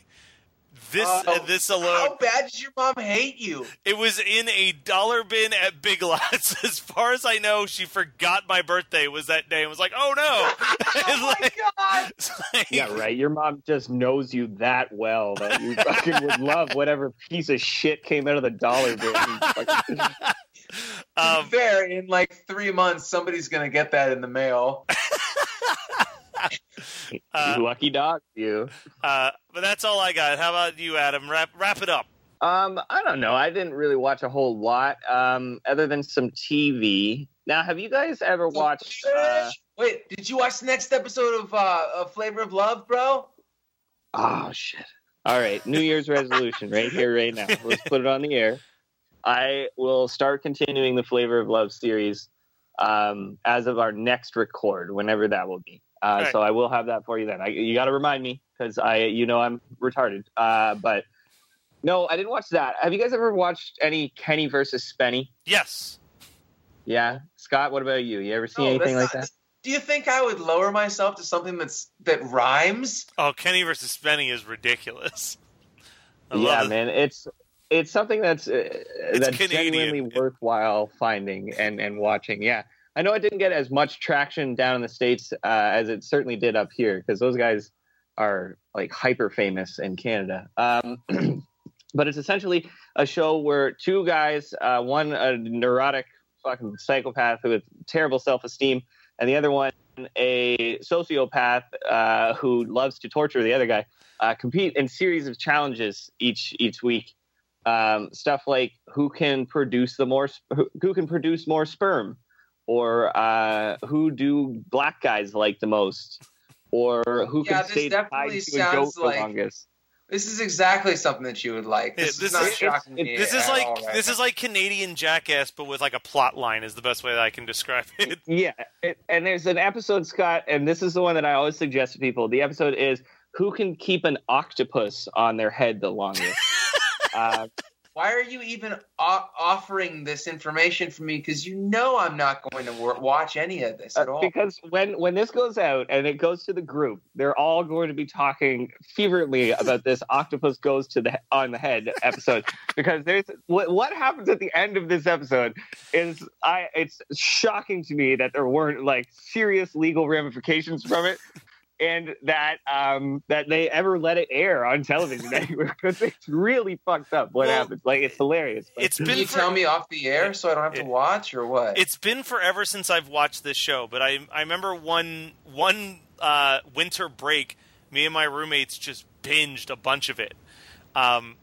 Speaker 5: this
Speaker 6: Oh,
Speaker 5: this
Speaker 6: How bad does your mom hate you?
Speaker 5: it was in a dollar bin at Big Lots. [laughs] As far as I know, she forgot my birthday was that day and was like, "Oh no!" [laughs]
Speaker 6: Oh [laughs]
Speaker 5: And,
Speaker 6: my
Speaker 5: like-
Speaker 6: god!
Speaker 5: like-
Speaker 7: Yeah, right. Your mom just knows you that well that you fucking would love whatever piece of shit came out of the dollar bin. Fucking-
Speaker 5: Um,
Speaker 6: Fair. In like three months, somebody's gonna get that in the mail.
Speaker 5: Uh,
Speaker 7: lucky dog, you.
Speaker 5: uh, but that's all I got. How about you, Adam? Wrap wrap it up.
Speaker 7: Um, I don't know. I didn't really watch a whole lot, um, other than some TV. Now, have you guys ever watched? Uh,
Speaker 6: Wait, did you watch the next episode of uh, of Flavor of Love, bro?
Speaker 7: oh shit! All right, New Year's resolution right here, right now. Let's put it on the air. I will start continuing the Flavor of Love series um, as of our next record, whenever that will be. Uh,
Speaker 5: Right.
Speaker 7: So I will have that for you then. I, you got to remind me because I, you know, I'm retarded. Uh, but no, I didn't watch that. Have you guys ever watched any Kenny versus Spenny?
Speaker 5: Yes.
Speaker 7: Yeah, Scott. What about you? You ever seen
Speaker 6: No,
Speaker 7: anything like
Speaker 6: that's
Speaker 7: that?
Speaker 6: Do you think I would lower myself to something that's that rhymes?
Speaker 5: Oh, Kenny versus Spenny is ridiculous. I
Speaker 7: yeah,
Speaker 5: love it.
Speaker 7: man. It's it's something that's uh, that's
Speaker 5: Canadian.
Speaker 7: genuinely worthwhile finding and and watching. Yeah, I know it didn't get as much traction down in the states uh, as it certainly did up here because those guys are like hyper famous in Canada. Um, [clears throat] but it's essentially a show where two guys, uh, one a neurotic fucking psychopath with terrible self esteem, and the other one a sociopath uh, who loves to torture the other guy, uh, compete in series of challenges each each week. Um, stuff like who can produce the more who can produce more sperm, or uh, who do black guys like the most, or who
Speaker 6: Yeah,
Speaker 7: can stay tied to a goat the
Speaker 6: like-
Speaker 7: longest.
Speaker 6: This is exactly something that you would like.
Speaker 5: Yeah,
Speaker 6: This,
Speaker 5: this
Speaker 6: is not
Speaker 5: is-
Speaker 6: shocking
Speaker 7: it-
Speaker 6: me
Speaker 5: This is
Speaker 6: at
Speaker 5: like
Speaker 6: all right
Speaker 5: this
Speaker 6: now.
Speaker 5: is like Canadian Jackass, but with like a plot line is the best way that I can describe [laughs] it.
Speaker 7: Yeah, it, and there's an episode, Scott, and this is the one that I always suggest to people. The episode is who can keep an octopus on their head the longest. [laughs] uh,
Speaker 6: Why are you even o- offering this information for me? Because you know I'm not going to watch any of this at
Speaker 7: uh,
Speaker 6: all.
Speaker 7: because when when this goes out and it goes to the group, they're all going to be talking feverently about this [laughs] octopus goes to the on the head episode. because there's what what happens at the end of this episode is I it's shocking to me that there weren't like serious legal ramifications from it. And that um, that they ever let it air on television anywhere because [laughs] it's really fucked up what
Speaker 5: Well,
Speaker 7: happens. Like it's hilarious. but-
Speaker 5: It's
Speaker 6: Can
Speaker 5: been
Speaker 6: you
Speaker 5: for-
Speaker 6: tell me off the air so I don't have to watch or what?
Speaker 5: It's been forever since I've watched this show, but I I remember one one uh, winter break, me and my roommates just binged a bunch of it, um,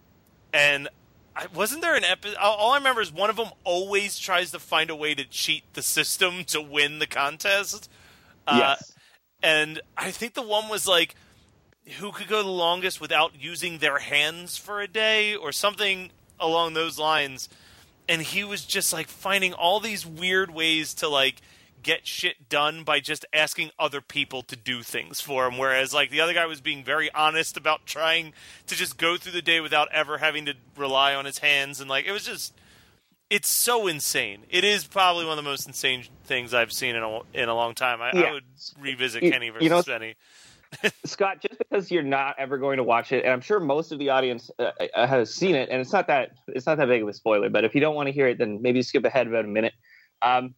Speaker 5: and I, wasn't there an episode? All I remember is one of them always tries to find a way to cheat the system to win the contest. Uh,
Speaker 7: yes.
Speaker 5: And I think the one was like who could go the longest without using their hands for a day or something along those lines. And he was just like finding all these weird ways to like get shit done by just asking other people to do things for him. Whereas like the other guy was being very honest about trying to just go through the day without ever having to rely on his hands and like it was just it's so insane. It is probably one of the most insane things I've seen in a in a long time. I, I would revisit
Speaker 7: You-
Speaker 5: Kenny
Speaker 7: you
Speaker 5: versus
Speaker 7: know-
Speaker 5: Spenny. [laughs]
Speaker 7: Scott, just because you're not ever going to watch it, and I'm sure most of the audience uh, uh, has seen it, and it's not that it's not that big of a spoiler. But if you don't want to hear it, then maybe skip ahead about a minute. Um,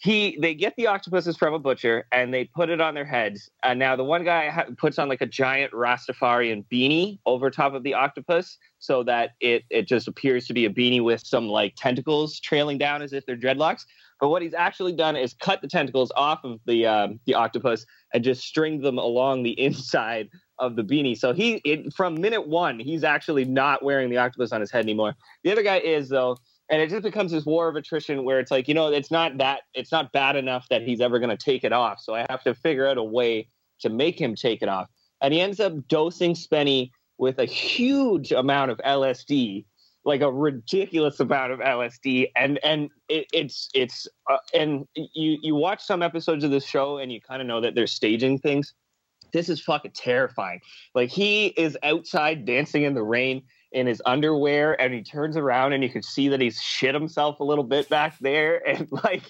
Speaker 7: he they get the octopuses from a butcher and they put it on their heads. And now the one guy ha- puts on like a giant Rastafarian beanie over top of the octopus, so that it it just appears to be a beanie with some like tentacles trailing down as if they're dreadlocks. But what he's actually done is cut the tentacles off of the um, the octopus and just stringed them along the [laughs] inside of the beanie. So he it, from minute one, he's actually not wearing the octopus on his head anymore. The other guy is though, and it just becomes this war of attrition where it's like you know it's not that it's not bad enough that he's ever going to take it off. So I have to figure out a way to make him take it off. And he ends up dosing Spenny with a huge amount of LSD like a ridiculous amount of LSD, and and it, it's it's uh, and you you watch some episodes of this show and you kind of know that they're staging things. This is fucking terrifying. Like he is outside dancing in the rain in his underwear, and he turns around and you can see that he's shit himself a little bit back there, [laughs] and like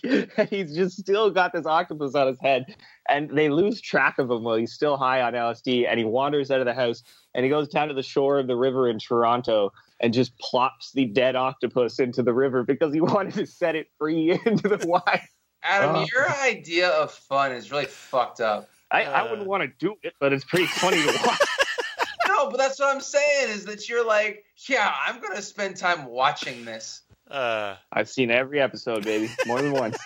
Speaker 7: he's just still got this octopus on his head, and they lose track of him while he's still high on LSD, and he wanders out of the house and he goes down to the shore of the river in Toronto and just plops the dead octopus into the river because he [laughs] wanted to set it free [laughs] into the wild.
Speaker 6: Adam,
Speaker 7: Oh.
Speaker 6: your idea of fun is really fucked up.
Speaker 7: I, I
Speaker 5: Uh.
Speaker 7: wouldn't want to do it, but it's pretty funny to watch.
Speaker 6: No, but that's what I'm saying is that you're like, yeah, I'm gonna spend time watching this.
Speaker 5: Uh,
Speaker 7: I've seen every episode, baby, more than once.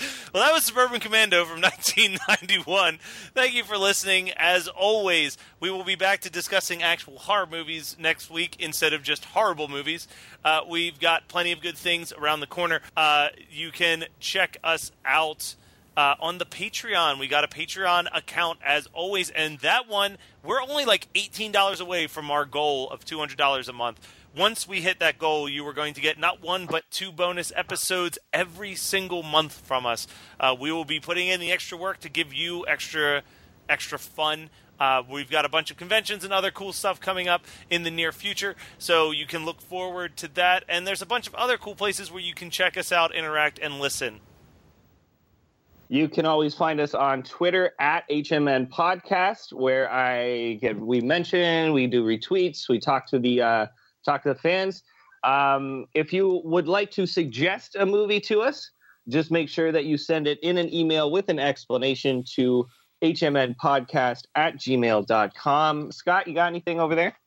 Speaker 7: [laughs]
Speaker 5: well, that was Suburban Commando from [laughs] 1991. Thank you for listening. As always, we will be back to discussing actual horror movies next week instead of just horrible movies. Uh, we've got plenty of good things around the corner. Uh, you can check us out. Uh, on the Patreon, we got a Patreon account as always, and that one we're only like eighteen dollars away from our goal of two hundred dollars a month. once we hit that goal, you are going to get not one but two bonus episodes every single month from us. Uh, we will be putting in the extra work to give you extra extra fun. Uh, we've got a bunch of conventions and other cool stuff coming up in the near future, so you can look forward to that. And there's a bunch of other cool places where you can check us out, interact, and listen.
Speaker 7: You can always find us on Twitter at HMN Podcast, where I get we mention, we do retweets, we talk to the uh, talk to the fans. Um, if you would like to suggest a movie to us, just make sure that you send it in an email with an explanation to hmnpodcast at gmail.com. Scott, you got anything over there?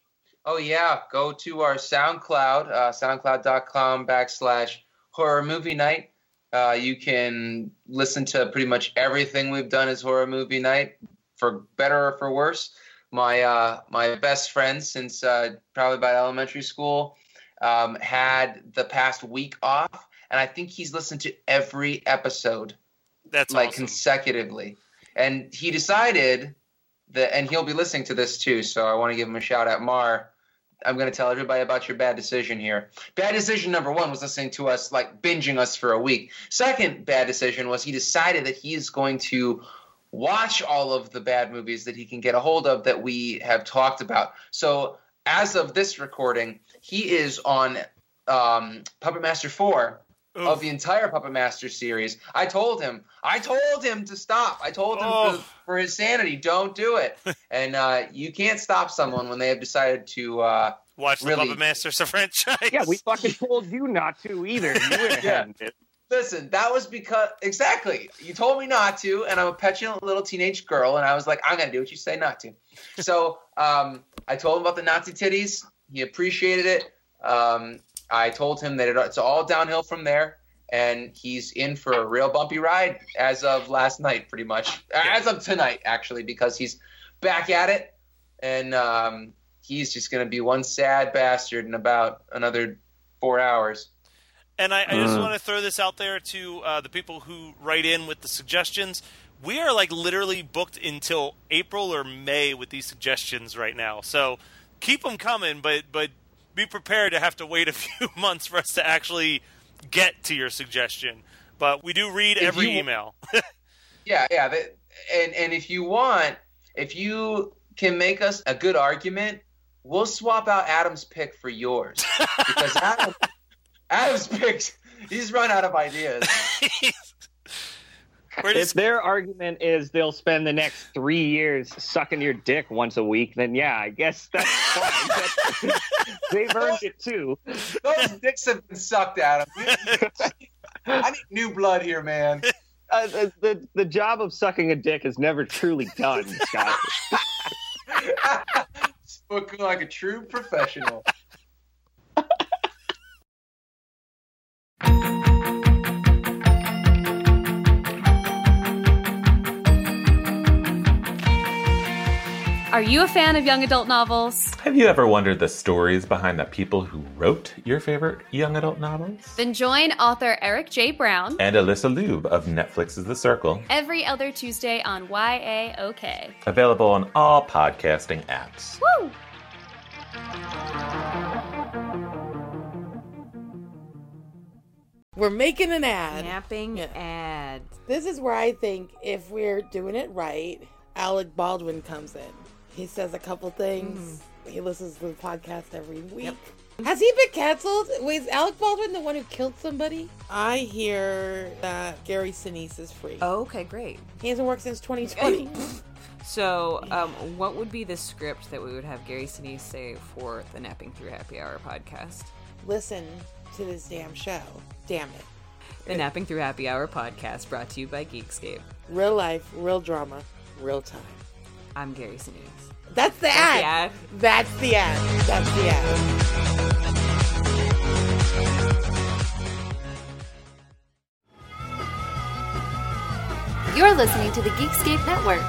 Speaker 6: Oh yeah, go to our SoundCloud, uh, soundcloud.com backslash horror movie night. Uh, you can listen to pretty much everything we've done as horror movie night, for better or for worse. My uh, my best friend since uh, probably about elementary school um, had the past week off, and I think he's listened to every episode
Speaker 5: That's
Speaker 6: like
Speaker 5: awesome.
Speaker 6: consecutively. And he decided that, and he'll be listening to this too. So I want to give him a shout out, Mar. I'm going to tell everybody about your bad decision here. Bad decision number one was listening to us, like binging us for a week. Second bad decision was he decided that he is going to watch all of the bad movies that he can get a hold of that we have talked about. So as of this recording, he is on um, Puppet Master 4
Speaker 5: Oof.
Speaker 6: of the entire Puppet Master series. I told him, I told him to stop. I told him
Speaker 5: Oh.
Speaker 6: for, for his sanity, don't do it. [laughs] and uh, you can't stop someone when they have decided to. Uh,
Speaker 5: Watch the
Speaker 6: really-
Speaker 5: Puppet Masters [laughs] franchise.
Speaker 7: Yeah, we fucking told you not to either. You [laughs]
Speaker 6: Yeah. listen, that was because exactly you told me not to, and I'm a petulant little teenage girl, and I was like, I'm gonna do what you say not to. so um, I told him about the Nazi titties. He appreciated it. Um, I told him that it, it's all downhill from there, and he's in for a real bumpy ride as of last night, pretty much. As of tonight, actually, because he's back at it, and um, he's just gonna be one sad bastard in about another four hours.
Speaker 5: And I, I just
Speaker 7: Mm.
Speaker 5: want to throw this out there to uh, the people who write in with the suggestions. We are like literally booked until April or May with these suggestions right now. So keep them coming, but but be prepared to have to wait a [laughs] few months for us to actually get to your suggestion. But we do read
Speaker 6: If
Speaker 5: every
Speaker 6: you-
Speaker 5: email. [laughs]
Speaker 6: Yeah, yeah. That, and and if you want, if you can make us a good argument, we'll swap out Adam's pick for yours [laughs] because Adam, Adam's picked. He's run out of ideas.
Speaker 5: We're
Speaker 7: If their argument is they'll spend the next three years sucking your dick once a week, then yeah, I guess that's fine. [laughs] They've earned it too.
Speaker 6: Those dicks have been sucked, Adam. [laughs] I need new blood here, man.
Speaker 7: Uh, the, the the job of sucking a dick is never truly done, Scott. [laughs]
Speaker 6: Spoken like a true professional.
Speaker 1: Are you a fan of young adult novels?
Speaker 2: Have you ever wondered the stories behind the people who wrote your favorite young adult novels?
Speaker 1: Then join author Eric J. Brown
Speaker 2: And Alyssa Lube of Netflix's The Circle.
Speaker 1: every other Tuesday on YAOK.
Speaker 2: Available on all podcasting apps.
Speaker 1: Woo!
Speaker 3: We're making an ad.
Speaker 4: Napping
Speaker 3: Yeah.
Speaker 4: ad.
Speaker 3: This is where I think if we're doing it right, Alec Baldwin comes in. He says a couple things. He listens to the podcast every week. Has he been canceled? Was Alec Baldwin the one who killed somebody? I hear that Gary Sinise is free.
Speaker 4: Oh, okay, great.
Speaker 3: He hasn't worked since 2020. [laughs]
Speaker 4: So, um, what would be the script that we would have Gary Sinise say for the Napping Through Happy Hour podcast?
Speaker 3: Listen to this damn show. Damn it.
Speaker 4: The Napping Through Happy Hour podcast brought to you by Geekscape.
Speaker 3: Real life, real drama, real time.
Speaker 4: I'm Gary Sinise.
Speaker 3: That's the
Speaker 4: That's
Speaker 3: ad.
Speaker 4: the ad.
Speaker 3: That's the ad. That's the ad.
Speaker 1: You're listening to the Geekscape Network.